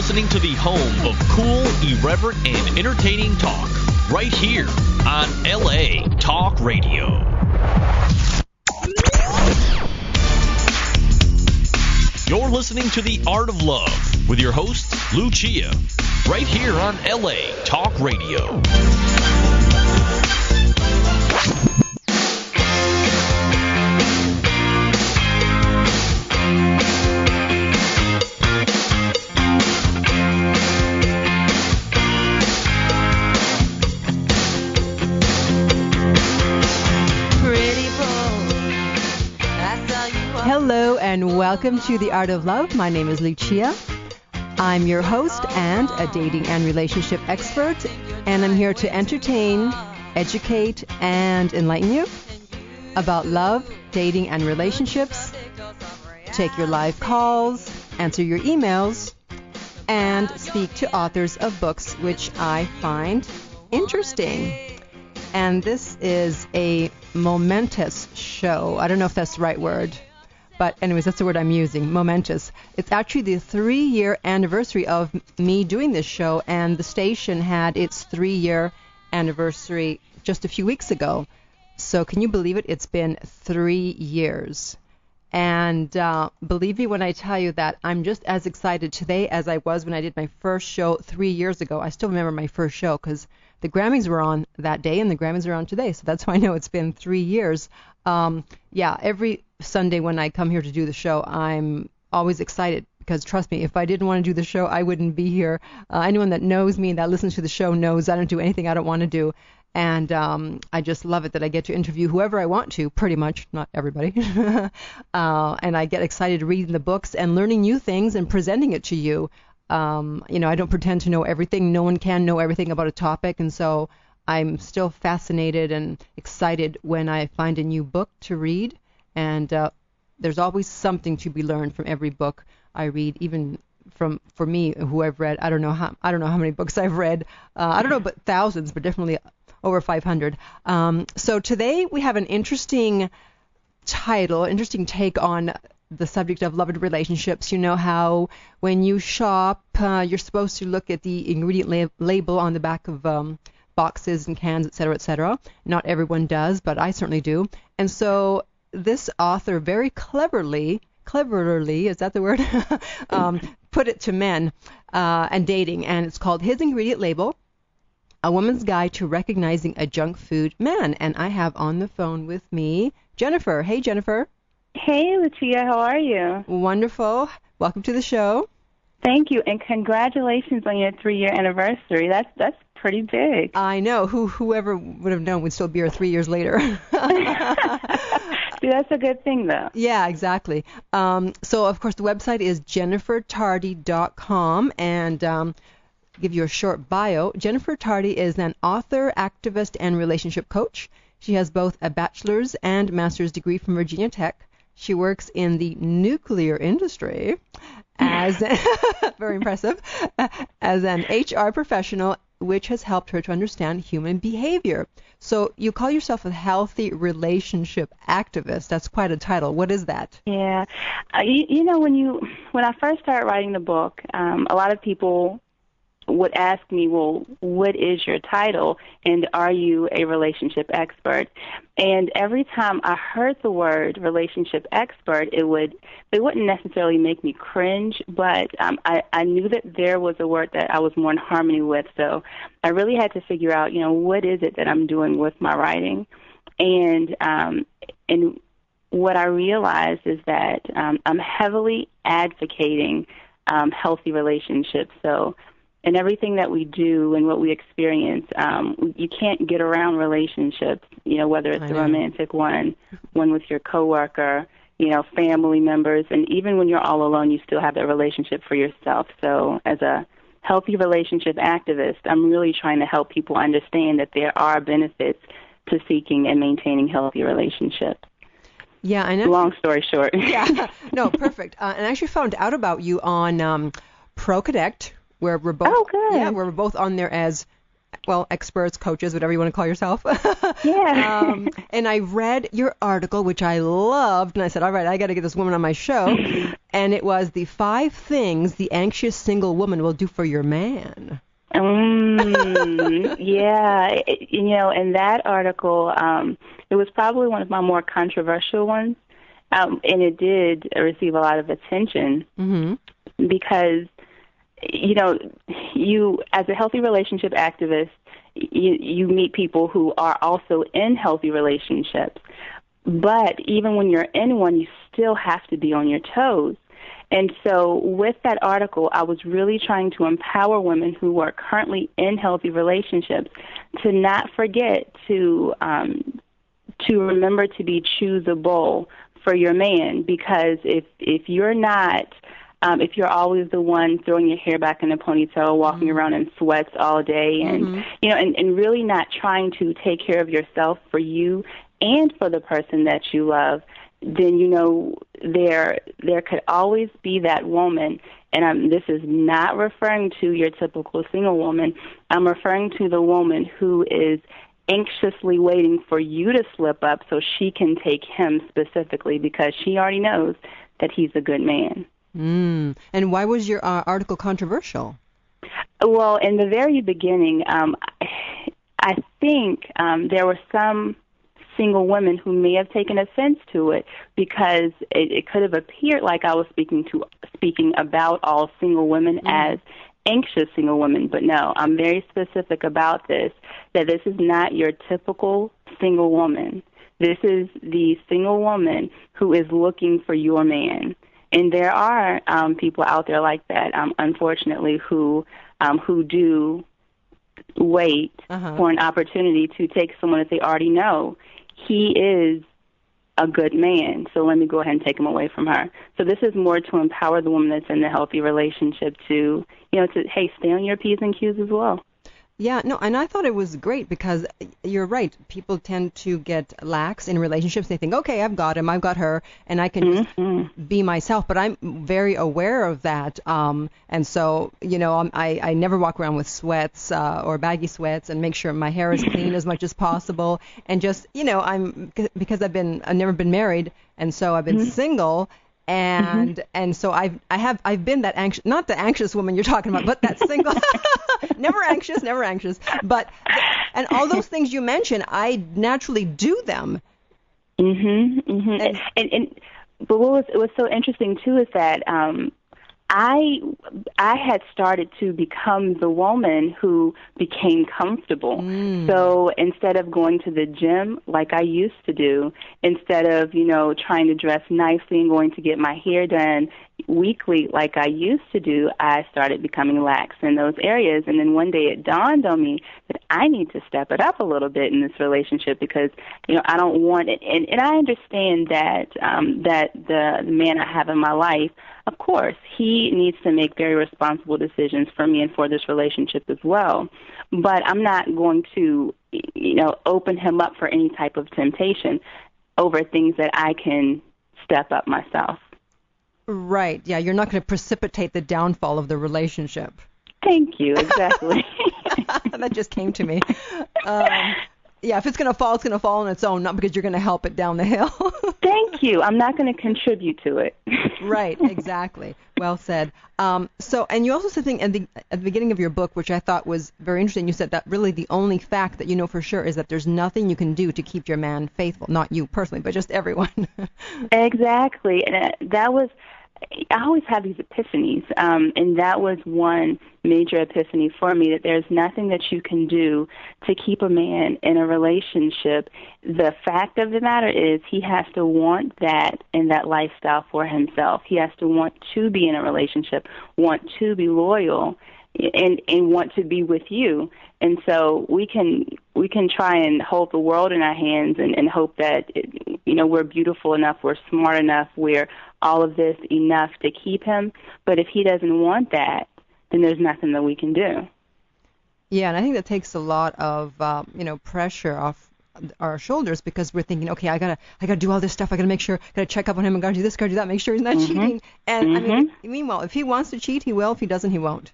listening to the home of cool, irreverent, and entertaining talk right here on LA Talk Radio. You're listening to The Art of Love with your host, Lucia, right here on LA Talk Radio. Welcome to The Art of Love. My name is Lucia. I'm your host and a dating and relationship expert, and I'm here to entertain, educate, and enlighten you about love, dating, and relationships, take your live calls, answer your emails, and speak to authors of books which I find interesting. And this is a momentous show. I don't know if that's the right word, but anyways, that's the word I'm using. Momentous. It's actually the three-year anniversary of me doing this show, and the station had its three-year anniversary just a few weeks ago. So can you believe it? It's been three years. And uh, believe me when I tell you that I'm just as excited today as I was when I did my first show three years ago. I still remember my first show because the Grammys were on that day and the Grammys are on today. So that's why I know it's been three years. Um, yeah, every Sunday when I come here to do the show, I'm always excited because trust me, if I didn't want to do the show, I wouldn't be here. Uh, anyone that knows me that listens to the show knows I don't do anything I don't want to do and um, I just love it that I get to interview whoever I want to, pretty much, not everybody. uh, and I get excited reading the books and learning new things and presenting it to you. Um, you know, I don't pretend to know everything. No one can know everything about a topic, and so I'm still fascinated and excited when I find a new book to read. And uh, there's always something to be learned from every book I read, even from for me who I've read. I don't know how I don't know how many books I've read. Uh, I don't know, but thousands, but definitely over 500. Um, so today we have an interesting title, interesting take on the subject of loved relationships. You know how when you shop, uh, you're supposed to look at the ingredient lab- label on the back of um, boxes and cans, etc., etc. Not everyone does, but I certainly do. And so this author very cleverly, cleverly, is that the word? um, put it to men uh, and dating, and it's called His Ingredient Label a Woman's Guide to Recognizing a Junk Food Man. And I have on the phone with me Jennifer. Hey, Jennifer. Hey, Lucia. How are you? Wonderful. Welcome to the show. Thank you, and congratulations on your three-year anniversary. That's that's pretty big. I know. Who whoever would have known we'd still be here three years later. See, that's a good thing, though. Yeah, exactly. Um, so, of course, the website is jennifertardy.com, and um, give you a short bio. Jennifer Tardy is an author, activist, and relationship coach. She has both a bachelor's and master's degree from Virginia Tech. She works in the nuclear industry as very impressive as an HR professional, which has helped her to understand human behavior. So you call yourself a healthy relationship activist. That's quite a title. What is that? Yeah, uh, you, you know when you when I first started writing the book, um, a lot of people would ask me, well, what is your title and are you a relationship expert? And every time I heard the word relationship expert, it would it wouldn't necessarily make me cringe, but um, I, I knew that there was a word that I was more in harmony with. So I really had to figure out, you know, what is it that I'm doing with my writing, and um, and what I realized is that um, I'm heavily advocating um, healthy relationships. So and everything that we do and what we experience, um, you can't get around relationships. You know, whether it's a romantic one, one with your coworker, you know, family members, and even when you're all alone, you still have that relationship for yourself. So, as a healthy relationship activist, I'm really trying to help people understand that there are benefits to seeking and maintaining healthy relationships. Yeah, I know. Long story short. yeah, no, perfect. Uh, and I actually found out about you on um, ProConnect, where we're both oh, good. yeah, where we're both on there as well, experts, coaches, whatever you want to call yourself. Yeah. um, and I read your article, which I loved, and I said, all right, I got to get this woman on my show. and it was the five things the anxious single woman will do for your man. Mm, yeah, it, you know, in that article, um, it was probably one of my more controversial ones, um, and it did receive a lot of attention Mm-hmm. because, you know, you as a healthy relationship activist, you you meet people who are also in healthy relationships, but even when you're in one, you still have to be on your toes. And so, with that article, I was really trying to empower women who are currently in healthy relationships to not forget to um, to remember to be choosable for your man. Because if if you're not um, if you're always the one throwing your hair back in a ponytail, walking Mm-hmm. around in sweats all day, and you know, and, and really not trying to take care of yourself for you and for the person that you love, then you know there there could always be that woman. And I'm, this is not referring to your typical single woman. I'm referring to the woman who is anxiously waiting for you to slip up so she can take him specifically because she already knows that he's a good man. Mm. And why was your uh, article controversial? Well, in the very beginning, um, I think um, there were some single women who may have taken offense to it because it, it could have appeared like I was speaking to speaking about all single women as anxious single women. But no, I'm very specific about this. That this is not your typical single woman. This is the single woman who is looking for your man. And there are um, people out there like that, um, unfortunately, who um, who do wait Uh-huh. for an opportunity to take someone that they already know. He is a good man, so let me go ahead and take him away from her. So this is more to empower the woman that's in the healthy relationship to, you know, to hey, stay on your p's and q's as well. Yeah, no, and I thought it was great because you're right. People tend to get lax in relationships. They think, okay, I've got him, I've got her, and I can just be myself. But I'm very aware of that. Um, and so, you know, I'm, I, I never walk around with sweats uh, or baggy sweats and make sure my hair is clean as much as possible. And just, you know, I'm because I've been, I've never been married, and so I've been single and and so I've I have I've been that anxious not the anxious woman you're talking about but that single never anxious never anxious but and all those things you mentioned I naturally do them Mhm. Mhm. And- And, and but what was it was so interesting too is that um I I had started to become the woman who became comfortable. Mm. So instead of going to the gym like I used to do, instead of you know trying to dress nicely and going to get my hair done weekly like I used to do, I started becoming lax in those areas. And then one day it dawned on me that I need to step it up a little bit in this relationship because you know I don't want it. And, and I understand that um, that the, the man I have in my life, of course, he needs to make very responsible decisions for me and for this relationship as well. But I'm not going to you know open him up for any type of temptation over things that I can step up myself. Right yeah you're not going to precipitate the downfall of the relationship Thank you. Exactly. that just came to me um, yeah if it's going to fall it's going to fall on its own not because you're going to help it down the hill Thank you. I'm not going to contribute to it. right, exactly. Well said. Um, so, and you also said something at the, at the beginning of your book, which I thought was very interesting. You said that really the only fact that you know for sure is that there's nothing you can do to keep your man faithful. Not you personally, but just everyone. Exactly, and uh, that was. I always have these epiphanies, um, and that was one major epiphany for me. That there's nothing that you can do to keep a man in a relationship. The fact of the matter is, he has to want that and that lifestyle for himself. He has to want to be in a relationship, want to be loyal, and and want to be with you. And so we can we can try and hold the world in our hands and, and hope that it, you know we're beautiful enough, we're smart enough, we're all of this enough to keep him. But if he doesn't want that, then there's nothing that we can do. yeah, and I think that takes a lot of um, you know pressure off our shoulders because we're thinking, okay, I gotta I gotta do all this stuff. I gotta make sure, gotta check up on him. I gotta do this, gotta do that. Make sure he's not cheating. And I mean, meanwhile, if he wants to cheat, he will. If he doesn't, he won't.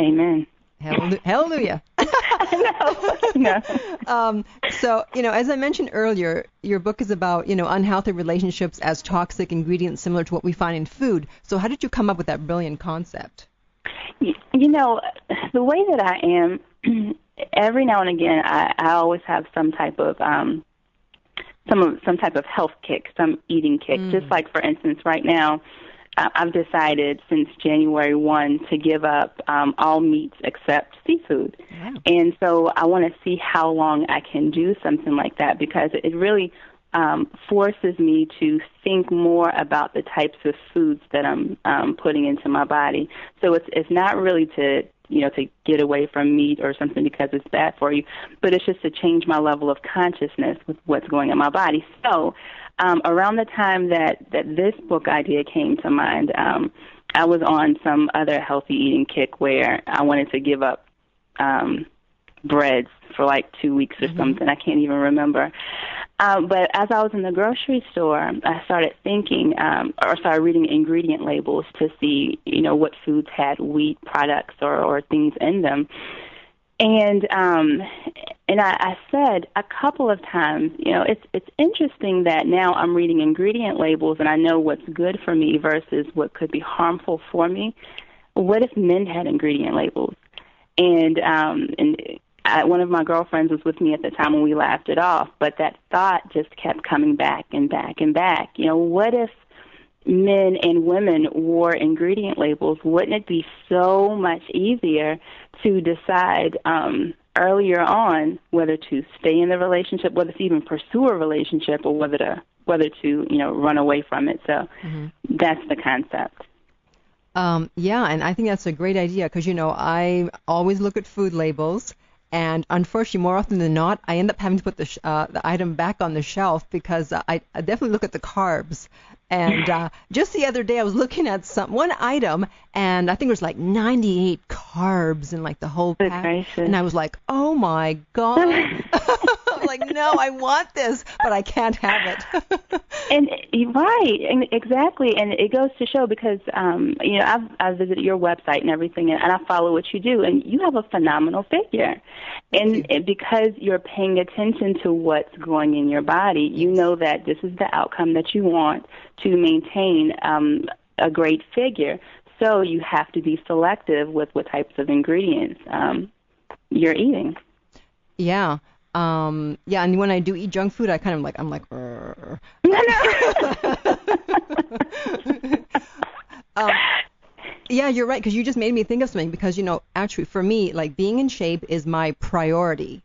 Amen. Hallelu- Hallelujah. no, no. Um, so, you know, as I mentioned earlier, your book is about, you know, unhealthy relationships as toxic ingredients similar to what we find in food. So, how did you come up with that brilliant concept? You, you know, the way that I am, every now and again, I, I always have some type of um, some some type of health kick, some eating kick. Mm. Just like, for instance, right now, I've decided since January 1 to give up um, all meats except seafood. Wow. And so I want to see how long I can do something like that because it really um, forces me to think more about the types of foods that I'm um, putting into my body. So it's it's not really to you know to get away from meat or something because it's bad for you, but it's just to change my level of consciousness with what's going in my body. So um, around the time that that this book idea came to mind, um, I was on some other healthy eating kick where I wanted to give up um, breads for like two weeks or mm-hmm. something. I can't even remember. Um, but as I was in the grocery store, I started thinking, um, or started reading ingredient labels to see, you know, what foods had wheat products or, or things in them. And um, and I, I said a couple of times, you know, it's it's interesting that now I'm reading ingredient labels and I know what's good for me versus what could be harmful for me. What if men had ingredient labels? And um, and I, one of my girlfriends was with me at the time when we laughed it off, but that thought just kept coming back and back and back. You know, what if men and women wore ingredient labels? Wouldn't it be so much easier to decide um, earlier on whether to stay in the relationship, whether to even pursue a relationship, or whether to whether to you know run away from it. So mm-hmm. that's the concept. Um, yeah, and I think that's a great idea because you know I always look at food labels, and unfortunately, more often than not, I end up having to put the sh- uh, the item back on the shelf because uh, I, I definitely look at the carbs. And uh, just the other day, I was looking at some one item, and I think it was like 98 carbs in like the whole pack, and I was like, "Oh my god!" Like, "No, I want this, but I can't have it." and right, and exactly, and it goes to show because um, you know I've I've visited your website and everything, and, and I follow what you do, and you have a phenomenal figure, and you. because you're paying attention to what's going in your body, you know that this is the outcome that you want to maintain um, a great figure. So you have to be selective with what types of ingredients um, you're eating. Yeah. Um, yeah, and when I do eat junk food, I kind of like I'm like. No no Um, yeah, you're right because you just made me think of something because you know actually for me like being in shape is my priority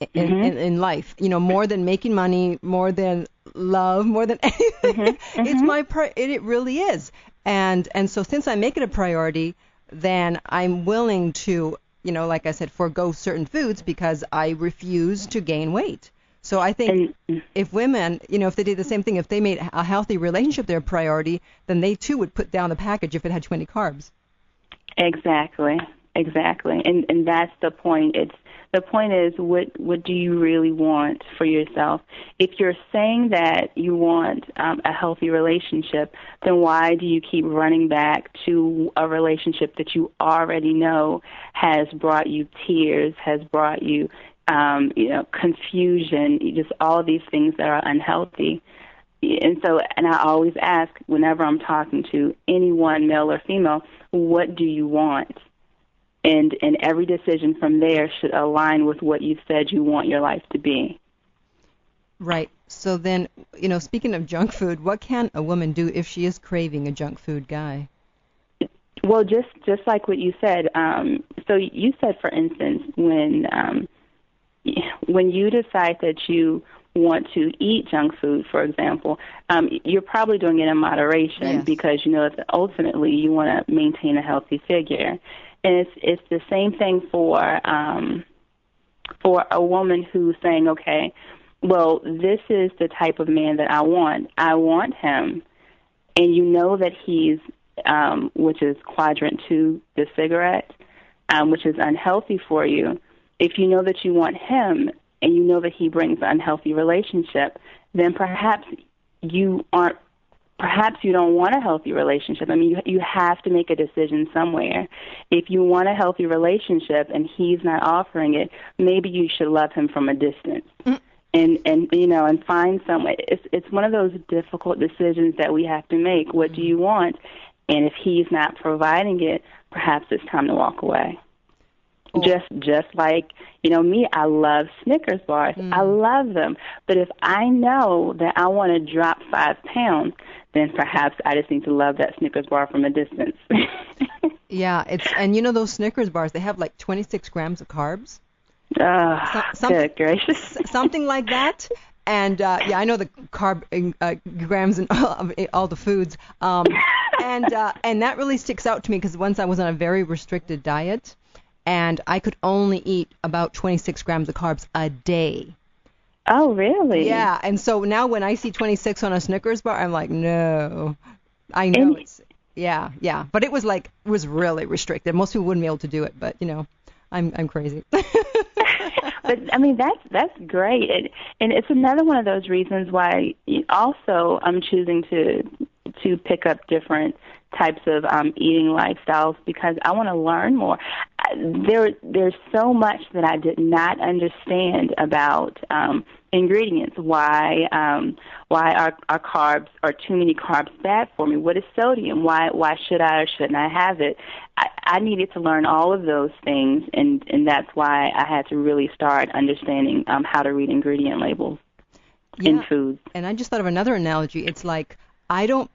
in, mm-hmm. in, in life. You know more than making money, more than love more than anything. Mm-hmm, mm-hmm. It's my pri- it, it really is. And and so since I make it a priority, then I'm willing to, you know, like I said, forego certain foods because I refuse to gain weight. So I think and, if women, you know, if they did the same thing, if they made a healthy relationship their priority, then they too would put down the package if it had too many carbs. Exactly. Exactly. And and that's the point. It's the point is what what do you really want for yourself? If you're saying that you want um, a healthy relationship then why do you keep running back to a relationship that you already know has brought you tears has brought you um, you know confusion just all of these things that are unhealthy? And so and I always ask whenever I'm talking to anyone male or female what do you want and and every decision from there should align with what you said you want your life to be. Right. So then, you know, speaking of junk food, what can a woman do if she is craving a junk food guy? Well, just just like what you said. Um, so you said, for instance, when um, when you decide that you want to eat junk food, for example, um, you're probably doing it in moderation yes. because you know that ultimately you want to maintain a healthy figure and it's it's the same thing for um, for a woman who's saying, okay, well, this is the type of man that I want. I want him, and you know that he's, um, which is quadrant two, the cigarette, um, which is unhealthy for you. If you know that you want him, and you know that he brings an unhealthy relationship, then perhaps you aren't perhaps you don't want a healthy relationship. I mean, you you have to make a decision somewhere. If you want a healthy relationship and he's not offering it, maybe you should love him from a distance. Mm. And and you know, and find some way. It's it's one of those difficult decisions that we have to make. What do you want? And if he's not providing it, perhaps it's time to walk away. Oh. Just just like you know me, I love Snickers bars. Mm. I love them. But if I know that I want to drop five pounds, then perhaps I just need to love that Snickers bar from a distance. yeah, it's and you know those Snickers bars, they have like 26 grams of carbs. Oh, so, good gracious. something like that. And uh, yeah, I know the carb uh, grams and all, all the foods. Um, and uh, and that really sticks out to me because once I was on a very restricted diet, and I could only eat about 26 grams of carbs a day. Oh, really? Yeah. And so now when I see 26 on a Snickers bar, I'm like, no. I know and, it's yeah, yeah. But it was like it was really restricted. Most people wouldn't be able to do it, but you know, I'm I'm crazy. but I mean that's that's great, and and it's another one of those reasons why also I'm choosing to to pick up different types of um, eating lifestyles because I want to learn more. There, there's so much that I did not understand about um, ingredients. Why, um, why are, are carbs are too many carbs bad for me? What is sodium? Why, why should I or shouldn't I have it? I, I needed to learn all of those things, and and that's why I had to really start understanding um, how to read ingredient labels yeah. in foods. And I just thought of another analogy. It's like I don't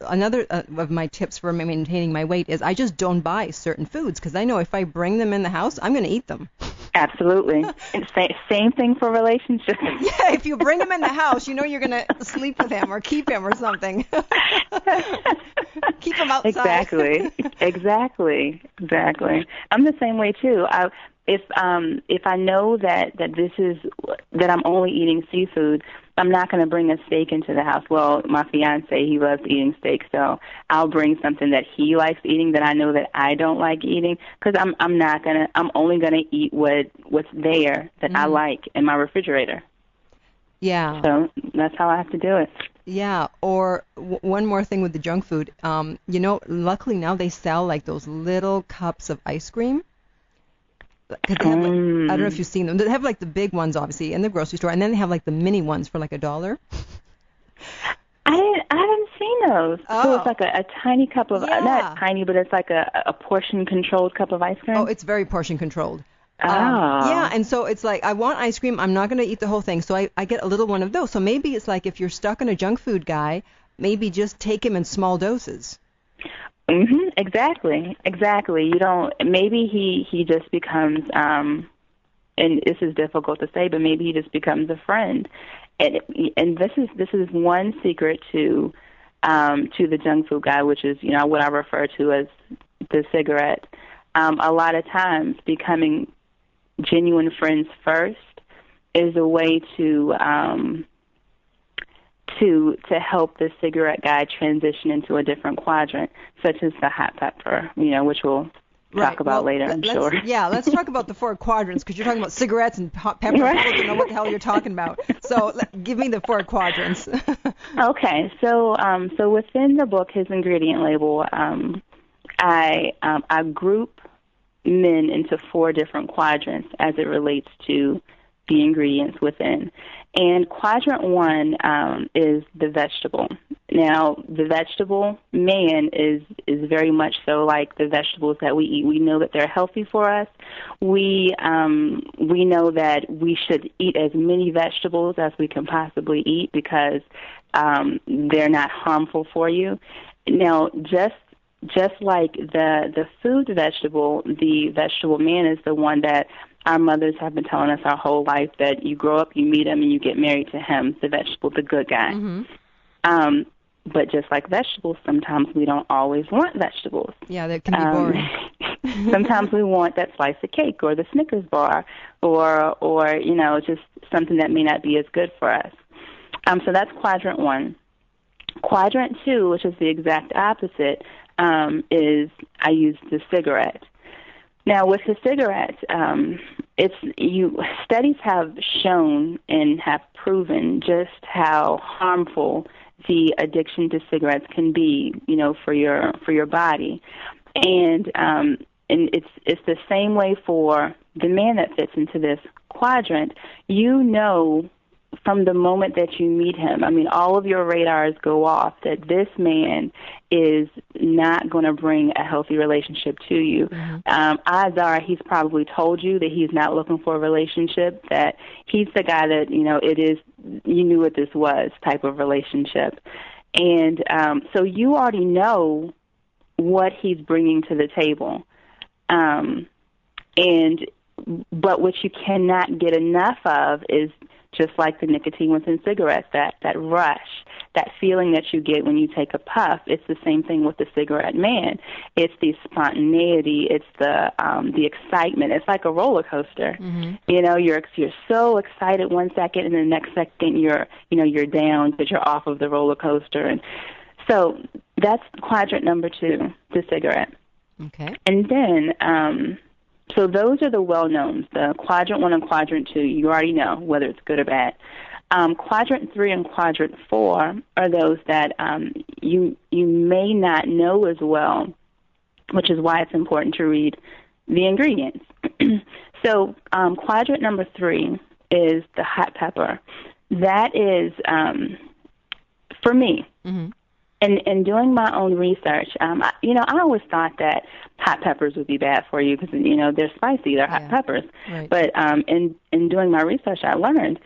another uh, of my tips for maintaining my weight is I just don't buy certain foods because I know if I bring them in the house, I'm going to eat them. Absolutely. same, same thing for relationships. yeah, if you bring him in the house, you know you're going to sleep with him or keep him or something. keep him outside. Exactly. exactly. Exactly. I'm the same way too. I if um if I know that that this is that I'm only eating seafood, I'm not going to bring a steak into the house. Well, my fiance, he loves eating steak, so I'll bring something that he likes eating that I know that I don't like eating because I'm I'm not going to I'm only going to eat what what's there that mm. I like in my refrigerator. Yeah. So that's how I have to do it. Yeah, or w- one more thing with the junk food. Um, you know, luckily now they sell like those little cups of ice cream because they have like, I don't know if mm. you've seen them. They have like the big ones obviously in the grocery store, and then they have like the mini ones for like a dollar. I didn't, I haven't seen those. Oh. So it's like a, a tiny cup of yeah. not tiny, but it's like a, a portion controlled cup of ice cream. Oh, it's very portion controlled. Um, yeah, and so it's like I want ice cream. I'm not going to eat the whole thing, so I I get a little one of those. So maybe it's like if you're stuck on a junk food guy, maybe just take him in small doses. Mhm. Exactly. Exactly. You don't. Maybe he he just becomes. um and this is difficult to say, but maybe he just becomes a friend. And and this is this is one secret to um to the junk food guy, which is you know what I refer to as the cigarette. Um, a lot of times, becoming genuine friends first is a way to um, to to help the cigarette guy transition into a different quadrant, such as the hot pepper, you know, which we'll right. talk about well, later, I'm sure. Yeah, let's talk about the four quadrants because you're talking about cigarettes and hot pepper. Right. People don't know what the hell you're talking about. So let, give me the four quadrants. okay, so um, so within the book, his ingredient label, um, I um, I group men into four different quadrants as it relates to the ingredients within. And quadrant one um, is the vegetable. Now, the vegetable man is is very much so like the vegetables that we eat. We know that they're healthy for us. We um, we know that we should eat as many vegetables as we can possibly eat because um, they're not harmful for you. Now, just just like the the food vegetable, the vegetable man is the one that our mothers have been telling us our whole life that you grow up, you meet him, and you get married to him, the vegetable, the good guy. Mm-hmm. Um, but just like vegetables, sometimes we don't always want vegetables. Yeah, that can be boring. Um, sometimes we want that slice of cake or the Snickers bar, or or you know just something that may not be as good for us. Um, so that's quadrant one. Quadrant two, which is the exact opposite, um, is I use the cigarette. Now, with the cigarette, um, it's you studies have shown and have proven just how harmful the addiction to cigarettes can be, you know, for your for your body. And um and it's it's the same way for the man that fits into this quadrant. You know from the moment that you meet him, I mean, all of your radars go off that this man is not going to bring a healthy relationship to you. Mm-hmm. Um, odds are he's probably told you that he's not looking for a relationship, that he's the guy that, you know, it is, you knew what this was type of relationship. And um, so you already know what he's bringing to the table. Um, and but what you cannot get enough of is just like the nicotine within cigarettes, that, that rush, that feeling that you get when you take a puff. It's the same thing with the cigarette man. It's the spontaneity, it's the um, the excitement. It's like a roller coaster. Mm-hmm. You know, you're you're so excited one second, and the next second you're you know you're down because you're off of the roller coaster. And so that's quadrant number two, the cigarette. Okay. And then um, so those are the well knowns. The quadrant one and quadrant two, you already know whether it's good or bad. Um, quadrant three and quadrant four are those that um, you you may not know as well, which is why it's important to read the ingredients. so um, quadrant number three is the hot pepper. That is um, for me. Mm-hmm in in doing my own research, um, I, you know, I always thought that hot peppers would be bad for you because you know they're spicy, they're hot yeah. peppers. Right. But um, in in doing my research, I learned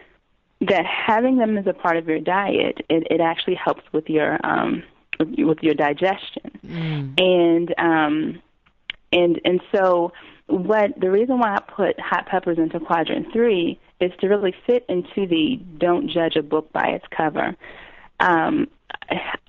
that having them as a part of your diet, it, it actually helps with your um, with, with your digestion, mm. and um, and and so what the reason why I put hot peppers into quadrant three is to really fit into the don't judge a book by its cover. Um,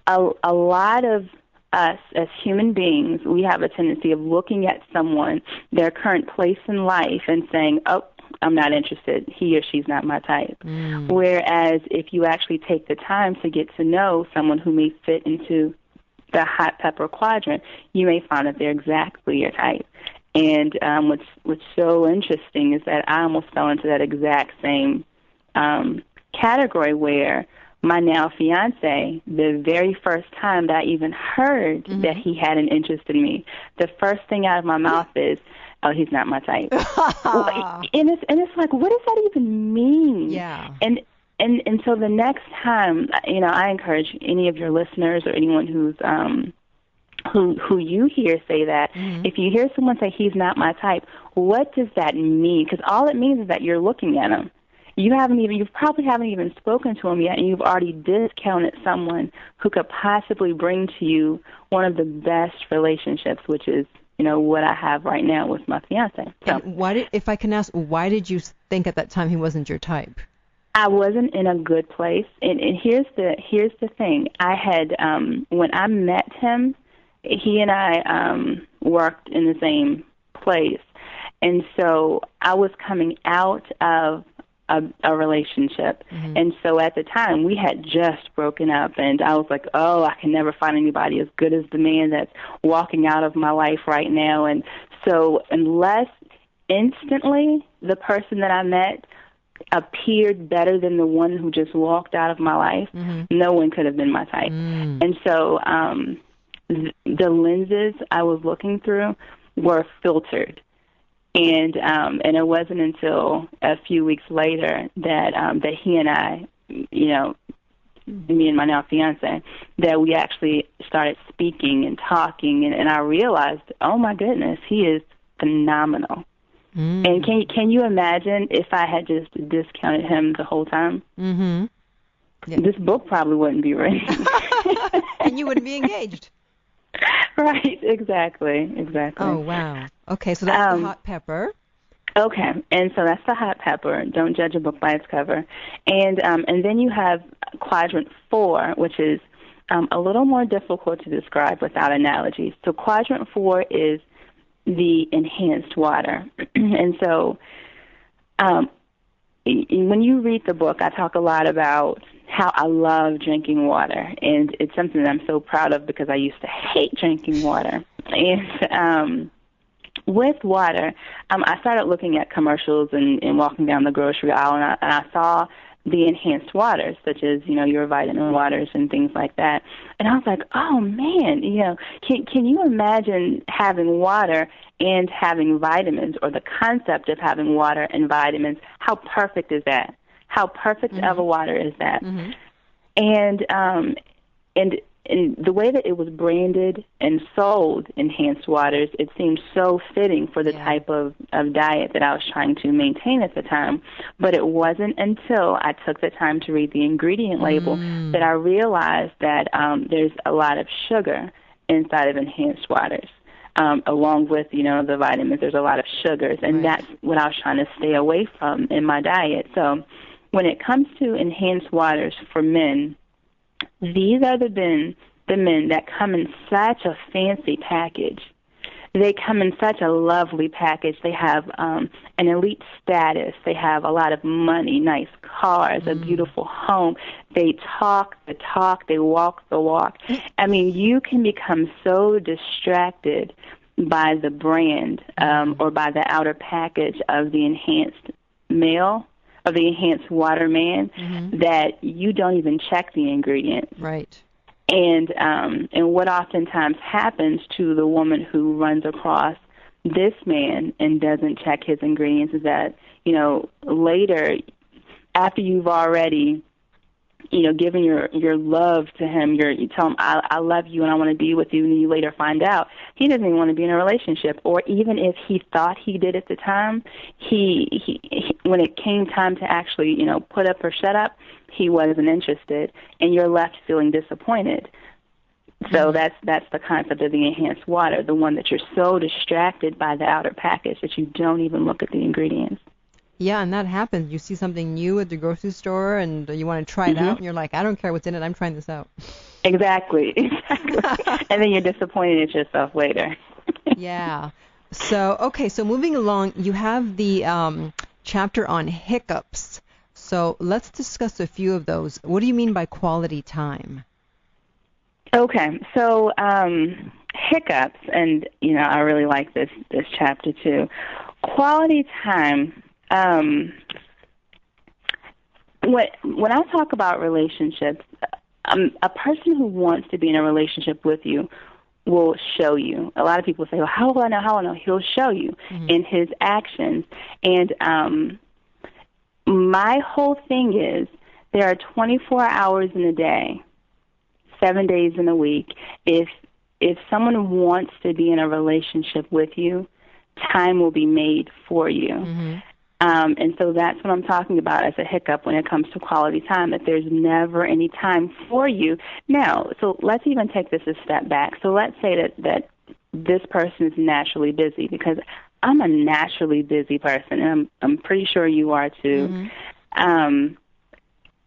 a, a lot of us as human beings, we have a tendency of looking at someone, their current place in life, and saying, oh, I'm not interested. He or she's not my type. Mm. Whereas if you actually take the time to get to know someone who may fit into the hot pepper quadrant, you may find that they're exactly your type. And um, what's what's so interesting is that I almost fell into that exact same um, category where my now fiance, the very first time that I even heard mm-hmm. that he had an interest in me, the first thing out of my mouth is, "Oh, he's not my type." and it's and it's like, what does that even mean? Yeah. And and and so the next time, you know, I encourage any of your listeners or anyone who's um who who you hear say that mm-hmm. if you hear someone say he's not my type, what does that mean? Because all it means is that you're looking at him you haven't even you probably haven't even spoken to him yet and you've already discounted someone who could possibly bring to you one of the best relationships which is you know what I have right now with my fiance. So and why did if I can ask why did you think at that time he wasn't your type? I wasn't in a good place and, and here's the here's the thing. I had um when I met him he and I um worked in the same place and so I was coming out of a, a relationship. Mm-hmm. And so at the time, we had just broken up, and I was like, oh, I can never find anybody as good as the man that's walking out of my life right now. And so, unless instantly the person that I met appeared better than the one who just walked out of my life, mm-hmm. no one could have been my type. Mm. And so, um, th- the lenses I was looking through were filtered and um, and it wasn't until a few weeks later that um, that he and I, you know, me and my now fiance, that we actually started speaking and talking, and, and I realized, oh my goodness, he is phenomenal. Mm. And can can you imagine if I had just discounted him the whole time? Mm-hmm. Yeah. This book probably wouldn't be written. and you wouldn't be engaged. right, exactly, exactly. Oh wow. Okay, so that's Um, the hot pepper. Okay, and so that's the hot pepper. Don't judge a book by its cover. And um, and then you have quadrant four, which is um, a little more difficult to describe without analogies. So quadrant four is the enhanced water, and so um, when you read the book, I talk a lot about how I love drinking water, and it's something that I'm so proud of because I used to hate drinking water, and um, with water, um, I started looking at commercials and, and walking down the grocery aisle, and I, and I saw the enhanced waters, such as you know your vitamin waters and things like that. And I was like, oh man, you know, can can you imagine having water and having vitamins, or the concept of having water and vitamins? How perfect is that? How perfect mm-hmm. of a water is that? Mm-hmm. And um, and and the way that it was branded and sold enhanced waters it seemed so fitting for the yeah. type of of diet that I was trying to maintain at the time but it wasn't until I took the time to read the ingredient label mm. that I realized that um there's a lot of sugar inside of enhanced waters um, along with you know the vitamins there's a lot of sugars and right. that's what I was trying to stay away from in my diet so when it comes to enhanced waters for men these are the men, the men that come in such a fancy package. They come in such a lovely package. They have um, an elite status. They have a lot of money, nice cars, mm. a beautiful home. They talk the talk. They walk the walk. I mean, you can become so distracted by the brand um, or by the outer package of the enhanced male of the enhanced water man mm-hmm. that you don't even check the ingredients. Right. And um, and what oftentimes happens to the woman who runs across this man and doesn't check his ingredients is that you know later after you've already you know, giving your your love to him, your you tell him I I love you and I want to be with you, and you later find out he doesn't even want to be in a relationship, or even if he thought he did at the time, he he, he when it came time to actually you know put up or shut up, he wasn't interested, and you're left feeling disappointed. So mm-hmm. that's that's the concept of the enhanced water, the one that you're so distracted by the outer package that you don't even look at the ingredients. Yeah, and that happens. You see something new at the grocery store and you want to try it mm-hmm. out, and you're like, I don't care what's in it. I'm trying this out. Exactly. Exactly. and then you're disappointed at yourself later. yeah. So okay, so moving along, you have the um, chapter on hiccups. So let's discuss a few of those. What do you mean by quality time? Okay, so um, hiccups, and you know, I really like this this chapter too. Quality time um, when when I talk about relationships, um, a person who wants to be in a relationship with you will show you. A lot of people say, "Well, how will I know? How will I know?" He'll show you mm-hmm. in his actions. And um, my whole thing is there are 24 hours in a day, seven days in a week. If if someone wants to be in a relationship with you, time will be made for you. Mm-hmm. Um, and so that's what I'm talking about as a hiccup when it comes to quality time, that there's never any time for you. Now, so let's even take this a step back. So let's say that, that this person is naturally busy because I'm a naturally busy person, and I'm, I'm pretty sure you are too. Mm-hmm. Um,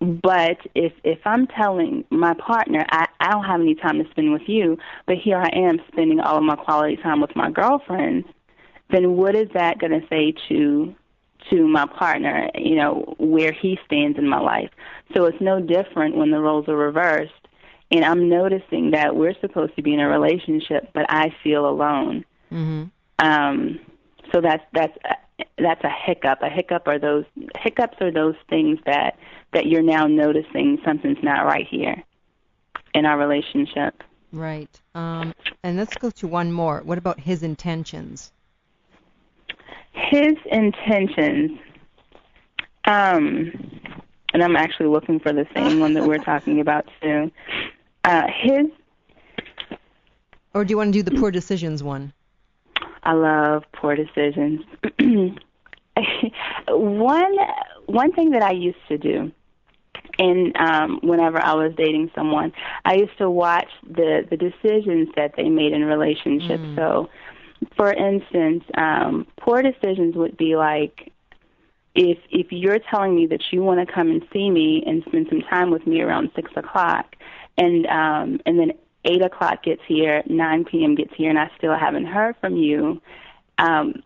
but if if I'm telling my partner I, I don't have any time to spend with you, but here I am spending all of my quality time with my girlfriend, then what is that going to say to to my partner, you know, where he stands in my life. So it's no different when the roles are reversed. And I'm noticing that we're supposed to be in a relationship, but I feel alone. Mm-hmm. Um, so that's that's that's a hiccup. A hiccup are those hiccups are those things that that you're now noticing something's not right here in our relationship. Right. Um, and let's go to one more. What about his intentions? His intentions, um, and I'm actually looking for the same one that we're talking about soon. Uh, his. Or do you want to do the poor decisions one? I love poor decisions. one one thing that I used to do, and um, whenever I was dating someone, I used to watch the the decisions that they made in relationships. Mm. So for instance, um, poor decisions would be like if if you're telling me that you want to come and see me and spend some time with me around six o'clock, and um, and then eight o'clock gets here, nine p.m. gets here, and I still haven't heard from you. Um,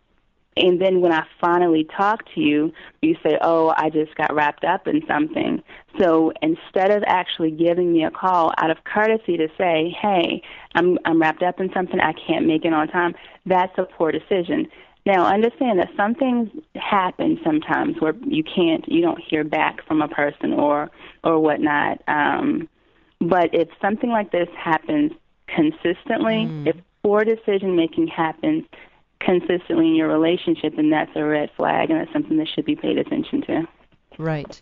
and then when I finally talk to you, you say, "Oh, I just got wrapped up in something." So instead of actually giving me a call out of courtesy to say, "Hey, I'm I'm wrapped up in something, I can't make it on time," that's a poor decision. Now, understand that some things happen sometimes where you can't, you don't hear back from a person or or whatnot. Um, but if something like this happens consistently, mm. if poor decision making happens consistently in your relationship, then that's a red flag, and that's something that should be paid attention to. Right.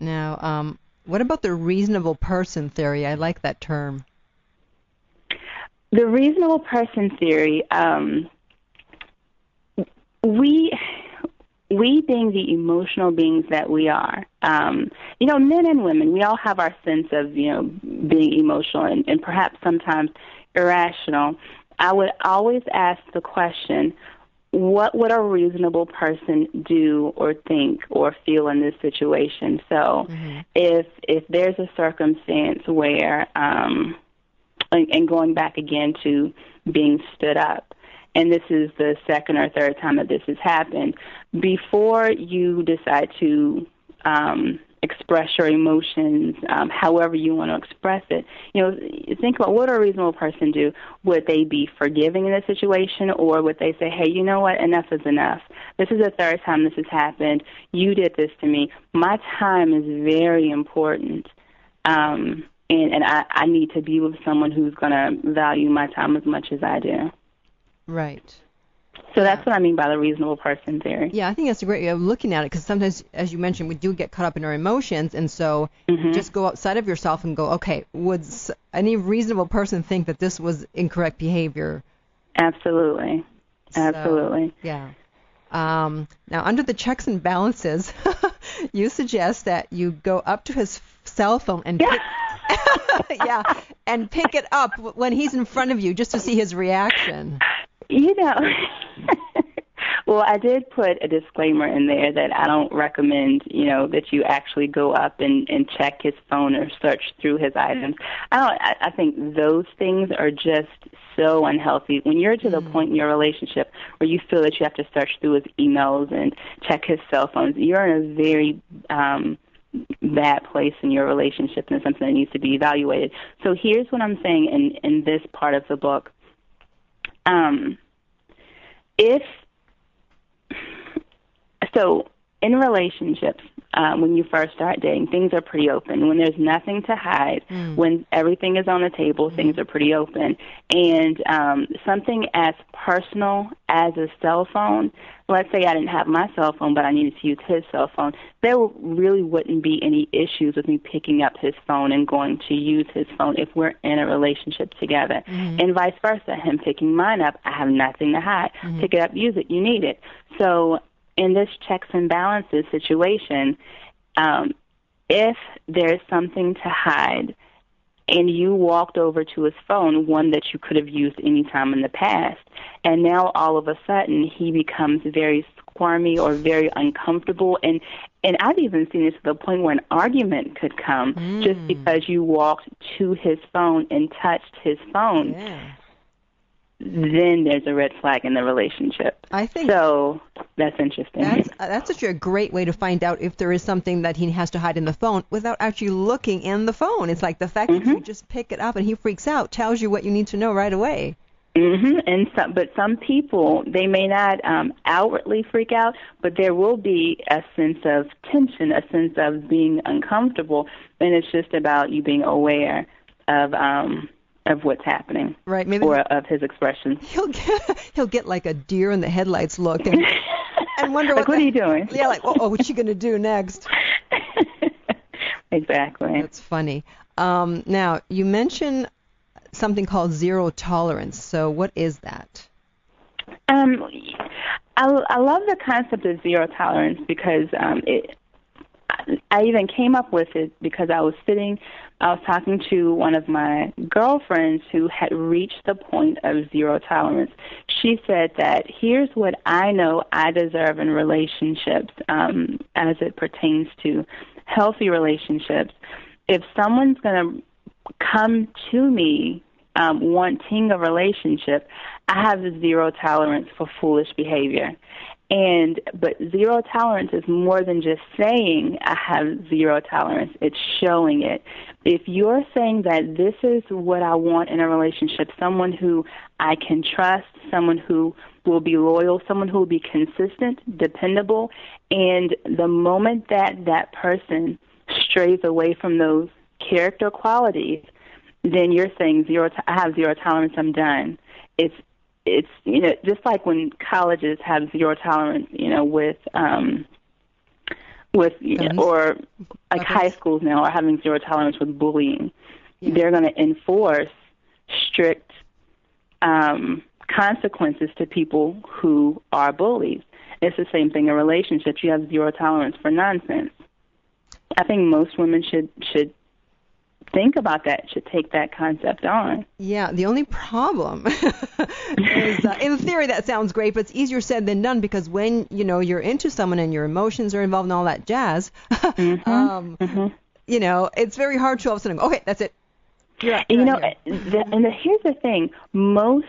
Now, um, what about the reasonable person theory? I like that term. The reasonable person theory. Um, we we being the emotional beings that we are, um, you know, men and women, we all have our sense of, you know, being emotional and, and perhaps sometimes irrational. I would always ask the question, what would a reasonable person do or think or feel in this situation? So mm-hmm. if if there's a circumstance where um and, and going back again to being stood up, and this is the second or third time that this has happened, before you decide to um, express your emotions um, however you want to express it, you know, think about what would a reasonable person do? Would they be forgiving in this situation, or would they say, hey, you know what, enough is enough. This is the third time this has happened. You did this to me. My time is very important. Um, and, and I, I need to be with someone who's going to value my time as much as I do. Right. So that's what I mean by the reasonable person theory. Yeah, I think that's a great way of looking at it because sometimes, as you mentioned, we do get caught up in our emotions, and so mm-hmm. just go outside of yourself and go, okay, would any reasonable person think that this was incorrect behavior? Absolutely, absolutely. So, yeah. Um, now, under the checks and balances, you suggest that you go up to his cell phone and pick, yeah, and pick it up when he's in front of you just to see his reaction. You know, well, I did put a disclaimer in there that I don't recommend, you know, that you actually go up and, and check his phone or search through his items. I don't. I, I think those things are just so unhealthy. When you're to the mm. point in your relationship where you feel that you have to search through his emails and check his cell phones, you're in a very um, bad place in your relationship and it's something that needs to be evaluated. So here's what I'm saying in in this part of the book. Um, if so, in relationships, um, when you first start dating, things are pretty open. When there's nothing to hide, mm. when everything is on the table, mm. things are pretty open. And um, something as personal as a cell phone, let's say I didn't have my cell phone, but I needed to use his cell phone, there really wouldn't be any issues with me picking up his phone and going to use his phone if we're in a relationship together. Mm-hmm. And vice versa, him picking mine up, I have nothing to hide. Mm-hmm. Pick it up, use it, you need it. So in this checks and balances situation, um, if there's something to hide and you walked over to his phone, one that you could have used any time in the past, and now all of a sudden he becomes very squirmy or very uncomfortable and and I've even seen this to the point where an argument could come mm. just because you walked to his phone and touched his phone. Yeah then there's a red flag in the relationship. I think so. That's interesting. That's that's actually a great way to find out if there is something that he has to hide in the phone without actually looking in the phone. It's like the fact mm-hmm. that you mm-hmm. just pick it up and he freaks out tells you what you need to know right away. Mhm. And some, but some people they may not um, outwardly freak out, but there will be a sense of tension, a sense of being uncomfortable, and it's just about you being aware of um of what's happening, right? Maybe or of his expressions. He'll get he'll get like a deer in the headlights look and and wonder like, what, what are you doing? Yeah, like oh, what's she gonna do next? exactly. That's funny. Um, now you mentioned something called zero tolerance. So what is that? Um, I, I love the concept of zero tolerance because um, it I even came up with it because I was sitting, I was talking to one of my girlfriends who had reached the point of zero tolerance. She said that here's what I know I deserve in relationships um, as it pertains to healthy relationships. If someone's going to come to me um, wanting a relationship, I have zero tolerance for foolish behavior. And but zero tolerance is more than just saying I have zero tolerance. It's showing it. If you're saying that this is what I want in a relationship, someone who I can trust, someone who will be loyal, someone who will be consistent, dependable, and the moment that that person strays away from those character qualities, then you're saying zero. T- I have zero tolerance. I'm done. It's it's you know just like when colleges have zero tolerance, you know, with um, with you know, or like okay. high schools now are having zero tolerance with bullying. Yeah. They're going to enforce strict um, consequences to people who are bullies. It's the same thing in relationships. You have zero tolerance for nonsense. I think most women should should think about that, should take that concept on. Yeah, the only problem is, uh, in theory, that sounds great, but it's easier said than done because when you know you're into someone and your emotions are involved in all that jazz, mm-hmm. Um, mm-hmm. you know, it's very hard to all of a sudden go, okay, that's it. Yeah, you know, the, and the, here's the thing: most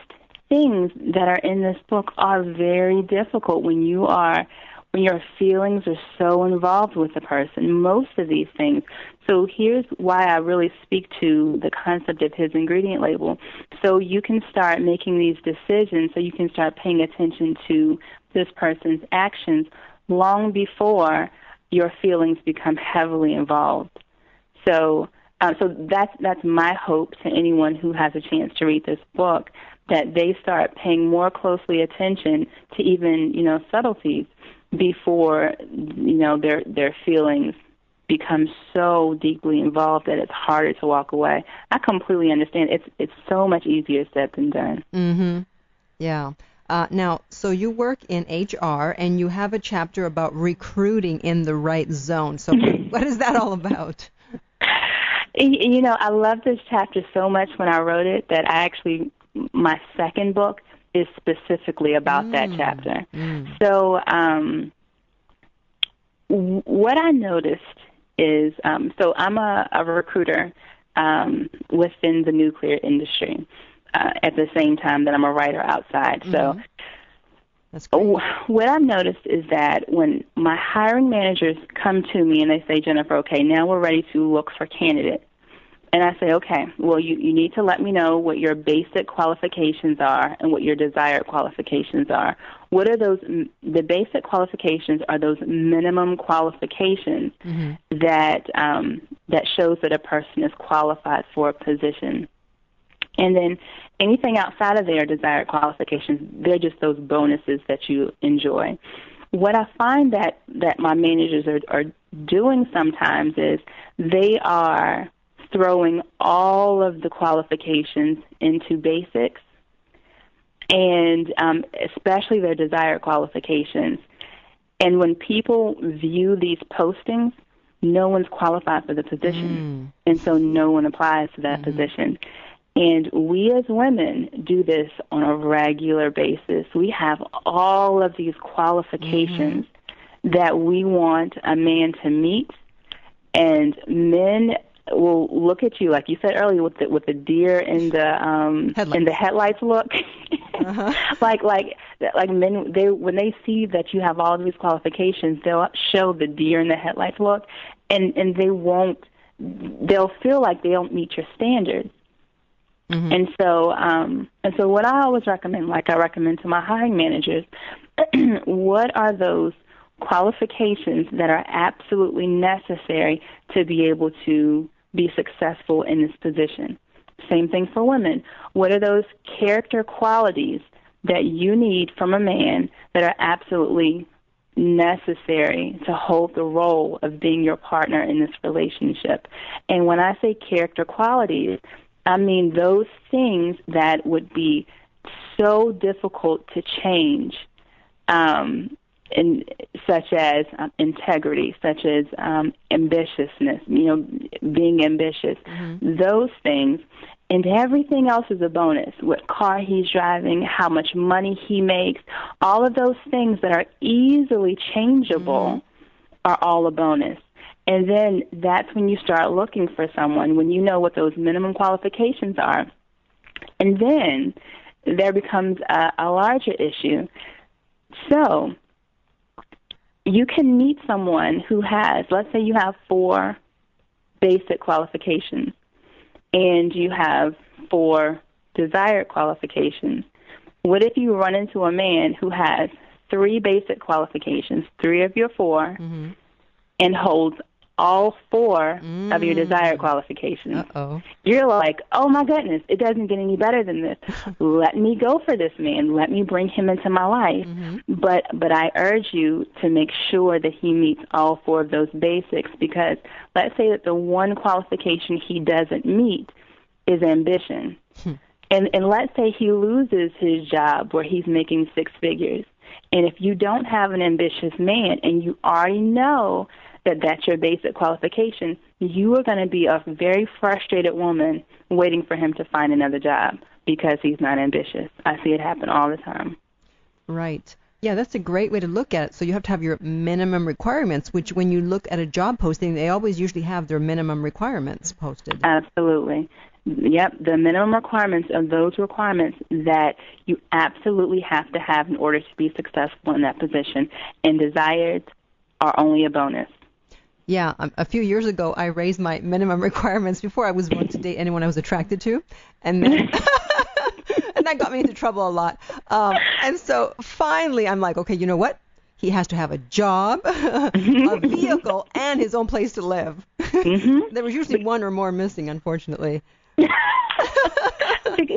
things that are in this book are very difficult when you are when your feelings are so involved with the person, most of these things. So here's why I really speak to the concept of his ingredient label. So you can start making these decisions, so you can start paying attention to this person's actions long before your feelings become heavily involved. So uh, so that's that's my hope to anyone who has a chance to read this book that they start paying more closely attention to even you know subtleties before you know their their feelings become so deeply involved that it's harder to walk away. I completely understand. It's it's so much easier said than done. Mhm. Yeah. Uh, now, so you work in HR and you have a chapter about recruiting in the right zone. So, what is that all about? You know, I love this chapter so much when I wrote it that I actually my second book is specifically about mm. that chapter. Mm. So, um, w- what I noticed is um, so I'm a, a recruiter um, within the nuclear industry uh, at the same time that I'm a writer outside. Mm-hmm. So, That's great. what I've noticed is that when my hiring managers come to me and they say, Jennifer, okay, now we're ready to look for candidates. And I say, okay, well, you, you need to let me know what your basic qualifications are and what your desired qualifications are. What are those? The basic qualifications are those minimum qualifications mm-hmm. that um, that shows that a person is qualified for a position. And then anything outside of their desired qualifications, they're just those bonuses that you enjoy. What I find that that my managers are, are doing sometimes is they are throwing all of the qualifications into basics and um, especially their desired qualifications. And when people view these postings, no one's qualified for the position. Mm. And so no one applies to that mm position. And we as women do this on a regular basis. We have all of these qualifications mm-hmm. that we want a man to meet. And men will look at you like you said earlier with the with the deer in the um headlights. in the headlights look uh-huh. like like like men they when they see that you have all these qualifications they'll show the deer in the headlights look and and they won't they'll feel like they don't meet your standards mm-hmm. and so um and so what i always recommend like i recommend to my hiring managers what are those qualifications that are absolutely necessary to be able to be successful in this position. Same thing for women. What are those character qualities that you need from a man that are absolutely necessary to hold the role of being your partner in this relationship? And when I say character qualities, I mean those things that would be so difficult to change um, in, such as um, integrity, such as um, ambitiousness, you know, being ambitious, mm-hmm. those things. And everything else is a bonus. What car he's driving, how much money he makes, all of those things that are easily changeable mm-hmm. are all a bonus. And then that's when you start looking for someone, when you know what those minimum qualifications are. And then there becomes a, a larger issue. So, you can meet someone who has, let's say you have four basic qualifications and you have four desired qualifications. What if you run into a man who has three basic qualifications, three of your 4 Mm-hmm. and holds all 4 of your mm. desired qualifications? Uh-oh. You're like, oh my goodness, it doesn't get any better than this. Let me go for this man. Let me bring him into my life. Mm-hmm. But but I urge you to make sure that he meets all four of those basics because let's say that the one qualification he doesn't meet is ambition. Hmm. And and let's say he loses his job where he's making six figures. And if you don't have an ambitious man and you already know that that's your basic qualification, you are going to be a very frustrated woman waiting for him to find another job because he's not ambitious. I see it happen all the time. Right. Yeah, that's a great way to look at it. So you have to have your minimum requirements, which when you look at a job posting, they always usually have their minimum requirements posted. Absolutely. Yep, the minimum requirements are those requirements that you absolutely have to have in order to be successful in that position, and desired are only a bonus. Yeah, um, a few years ago, I raised my minimum requirements before I was willing to date anyone I was attracted to, and then and that got me into trouble a lot. Um, and so finally, I'm like, okay, you know what? He has to have a job, a vehicle, and his own place to live. there was usually one or more missing, unfortunately.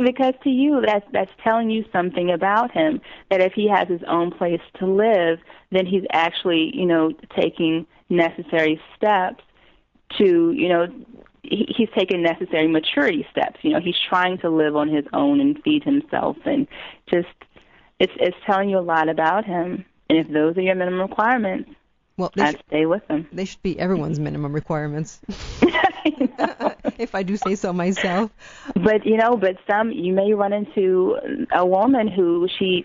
Because to you that's that's telling you something about him that if he has his own place to live then he's actually you know taking necessary steps to you know he, he's taking necessary maturity steps. You know he's trying to live on his own and feed himself. And just it's it's telling you a lot about him. And if those are your minimum requirements Well, they, I'd should, stay with them. they should be everyone's minimum requirements, if I do say so myself. but you know but some you may run into a woman who she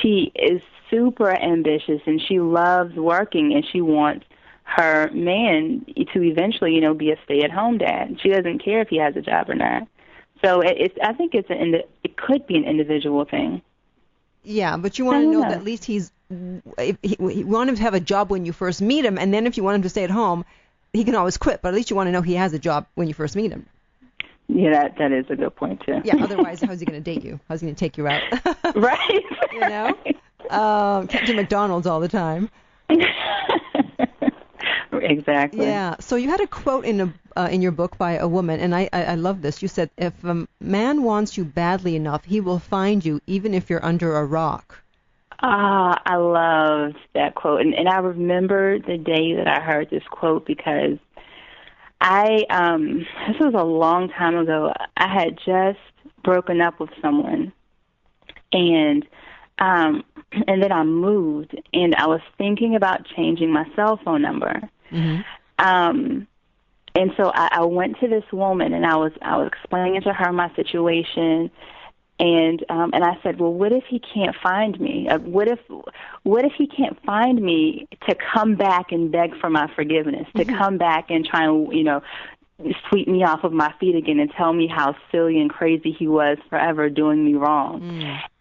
she is super ambitious and she loves working and she wants her man to eventually you know be a stay at home dad she doesn't care if he has a job or not so it, it's i think it's an it could be an individual thing Yeah, but you want to know Yeah. that at least he's. If he, you want him to have a job when you first meet him, and then if you want him to stay at home, he can always quit. But at least you want to know he has a job when you first meet him. yeah that that is a good point too Yeah. Otherwise, how's he going to date you? How's he going to take you out? right you know, um, can't do McDonald's all the time. exactly Yeah. So you had a quote in a uh, in your book by a woman, and I, I I love this. You said, "If a man wants you badly enough, he will find you, even if you're under a rock." Ah, I loved that quote, and, and I remember the day that I heard this quote because I um this was a long time ago. I had just broken up with someone, and um and then I moved, and I was thinking about changing my cell phone number. Mm-hmm. Um, and so I, I went to this woman, and I was I was explaining to her my situation, and um, and I said, well, what if he can't find me? Uh, what if what if he can't find me to come back and beg for my forgiveness, to come back and try and you know sweep me off of my feet again and tell me how silly and crazy he was forever doing me wrong.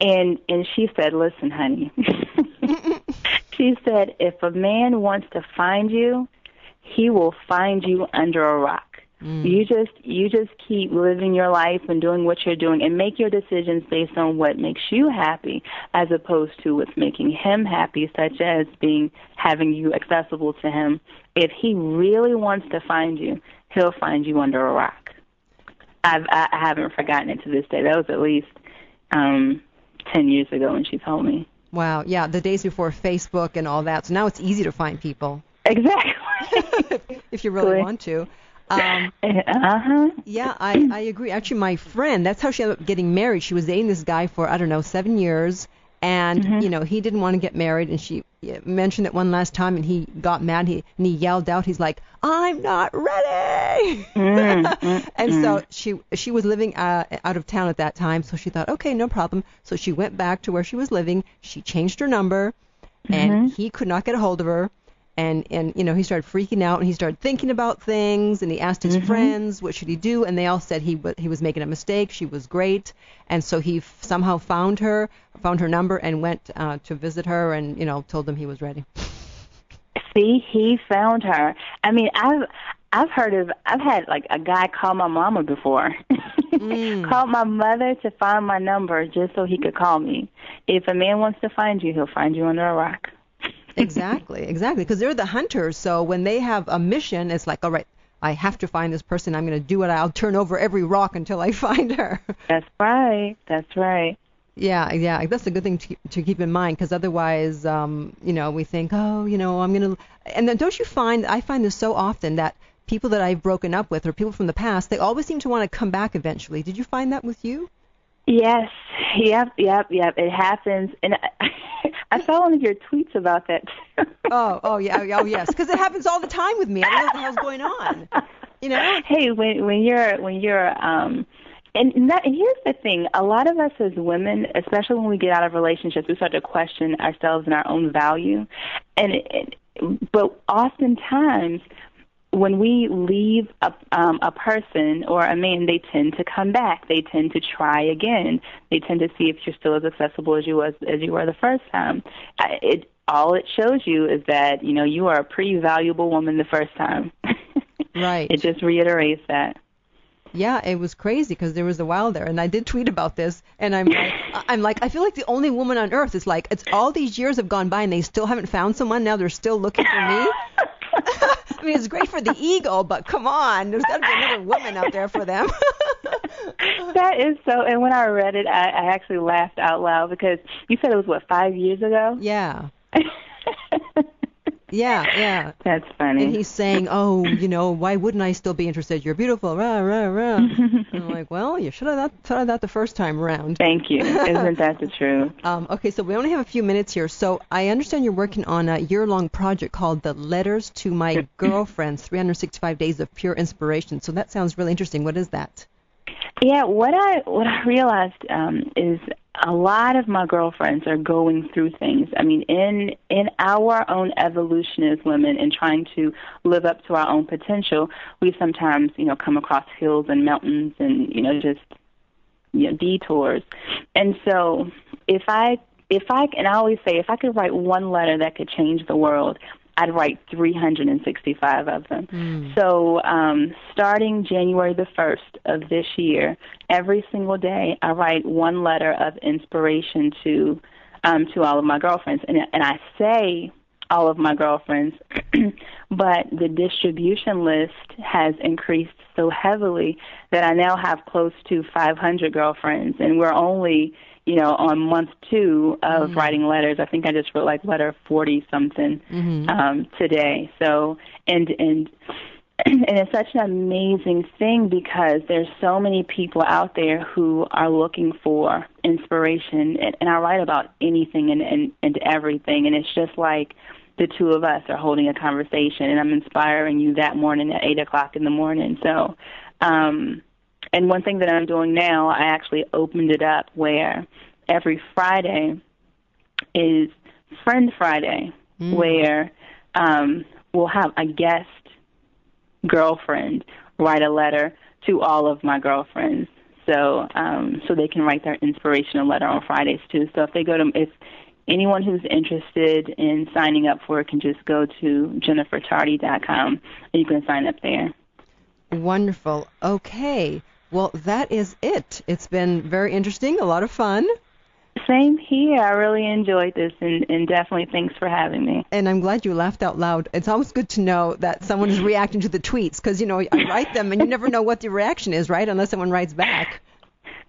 And and she said, listen, honey. she said, if a man wants to find you, he will find you under a rock. You just you just keep living your life and doing what you're doing and make your decisions based on what makes you happy as opposed to what's making him happy such as being having you accessible to him. If he really wants to find you, he'll find you under a rock. I've I I haven't forgotten it to this day. That was at least um 10 years ago when she told me. Wow. Yeah. The days before Facebook and all that. So now it's easy to find people Exactly. if you really want to. Um, uh-huh. Yeah, I, I agree. Actually, my friend, that's how she ended up getting married. She was dating this guy for, I don't know, seven years. And, you know, he didn't want to get married. And she mentioned it one last time and he got mad. He, and he yelled out, he's like, I'm not ready. and so she she was living uh, out of town at that time. So she thought, okay, no problem. So she went back to where she was living. She changed her number and he could not get a hold of her and and you know he started freaking out and he started thinking about things and he asked his friends what should he do and they all said he wa he was making a mistake she was great and so he f- somehow found her found her number and went uh, to visit her and you know told them he was ready See, he found her. I mean, I've I've heard of I've had like a guy call my mama before. mm. Called my mother to find my number just so he could call me. If a man wants to find you, he'll find you under a rock. exactly, exactly. Because they're the hunters, so when they have a mission, it's like, all right, I have to find this person. I'm going to do it. I'll turn over every rock until I find her. That's right. That's right. Yeah, yeah, that's a good thing to, to keep in mind because otherwise, um, you know, we think, oh, you know, I'm gonna. And then don't you find? I find this so often that people that I've broken up with or people from the past, they always seem to want to come back eventually. Did you find that with you? Yes. Yep. Yep. Yep. It happens, and I, I saw one of your tweets about that. oh. Oh. Yeah. Oh. Yes. Because it happens all the time with me. I don't know what the hell's going on. You know. Hey, when when you're when you're um and that, and here's the thing: a lot of us as women, especially when we get out of relationships, we start to question ourselves and our own value. And it, but oftentimes, when we leave a, um, a person or a man, they tend to come back. They tend to try again. They tend to see if you're still as accessible as you was as you were the first time. It all it shows you is that you know you are a pretty valuable woman the first time. Right. it just reiterates that. Yeah, it was crazy because there was a while there, and I did tweet about this, and I'm like, I'm like, I feel like the only woman on earth is like, it's all these years have gone by and they still haven't found someone. Now they're still looking for me. I mean, it's great for the ego, but come on, there's got to be another woman out there for them. that is so. And when I read it, I, I actually laughed out loud because you said it was what five years ago. Yeah. Yeah, yeah. That's funny. And he's saying, "Oh, you know, why wouldn't I still be interested? You're beautiful." Rah, rah, rah. and I'm like, "Well, you should have thought of that the first time around." Thank you. Isn't that the truth? Um, okay, so we only have a few minutes here. So I understand you're working on a year-long project called "The Letters to My Girlfriends: 365 Days of Pure Inspiration." So that sounds really interesting. What is that? Yeah, what I what I realized um, is a lot of my girlfriends are going through things. I mean, in in our own evolution as women and trying to live up to our own potential, we sometimes, you know, come across hills and mountains and, you know, just you know, detours. And so if I if I and I always say if I could write one letter that could change the world, I'd write 365 of them. Mm. So, um, starting January the 1st of this year, every single day I write one letter of inspiration to um, to all of my girlfriends, and and I say all of my girlfriends, but the distribution list has increased so heavily that I now have close to 500 girlfriends, and we're only you know, on month two of mm-hmm. writing letters. I think I just wrote like letter forty something mm-hmm. um, today. So and and and it's such an amazing thing because there's so many people out there who are looking for inspiration and, and I write about anything and, and and everything and it's just like the two of us are holding a conversation and I'm inspiring you that morning at eight o'clock in the morning. So um and one thing that I'm doing now, I actually opened it up where every Friday is Friend Friday, mm. where um, we'll have a guest girlfriend write a letter to all of my girlfriends. So um, so they can write their inspirational letter on Fridays too. So if they go to if anyone who's interested in signing up for it can just go to jennifertardy.com and you can sign up there. Wonderful. Okay. Well, that is it. It's been very interesting, a lot of fun. Same here. I really enjoyed this, and, and definitely thanks for having me. And I'm glad you laughed out loud. It's always good to know that someone is reacting to the tweets because, you know, I write them and you never know what the reaction is, right? Unless someone writes back.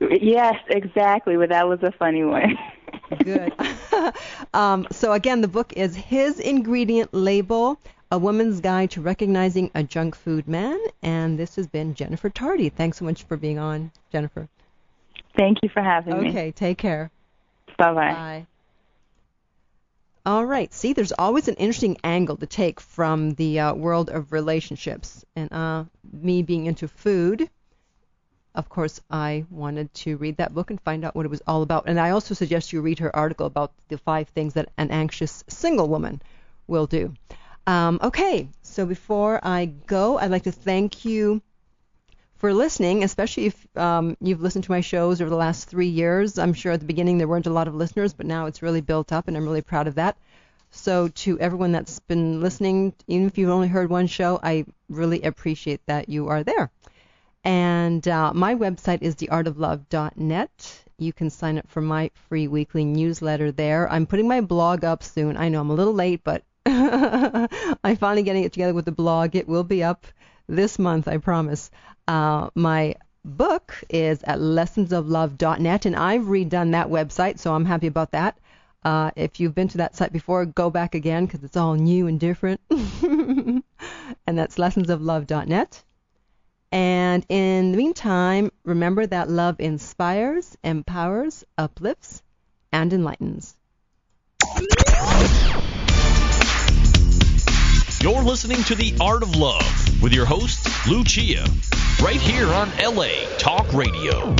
Yes, exactly. But that was a funny one. good. um, so, again, the book is His Ingredient Label a Woman's Guide to Recognizing a Junk Food Man. And this has been Jennifer Tardy. Thanks so much for being on, Jennifer. Thank you for having okay, me. Okay, take care. Bye-bye. Bye. All right. See, there's always an interesting angle to take from the uh, world of relationships. And uh, me being into food, of course, I wanted to read that book and find out what it was all about. And I also suggest you read her article about the five things that an anxious single woman will do. Um, okay, so before I go, I'd like to thank you for listening, especially if um, you've listened to my shows over the last three years. I'm sure at the beginning there weren't a lot of listeners, but now it's really built up, and I'm really proud of that. So to everyone that's been listening, even if you've only heard one show, I really appreciate that you are there. And uh, my website is theartoflove.net. You can sign up for my free weekly newsletter there. I'm putting my blog up soon. I know I'm a little late, but I'm finally getting it together with the blog. It will be up this month, I promise. Uh, my book is at lessonsoflove.net, and I've redone that website, so I'm happy about that. Uh, if you've been to that site before, go back again because it's all new and different. and that's lessonsoflove.net. And in the meantime, remember that love inspires, empowers, uplifts, and enlightens. You're listening to The Art of Love with your host, Lucia, right here on LA Talk Radio.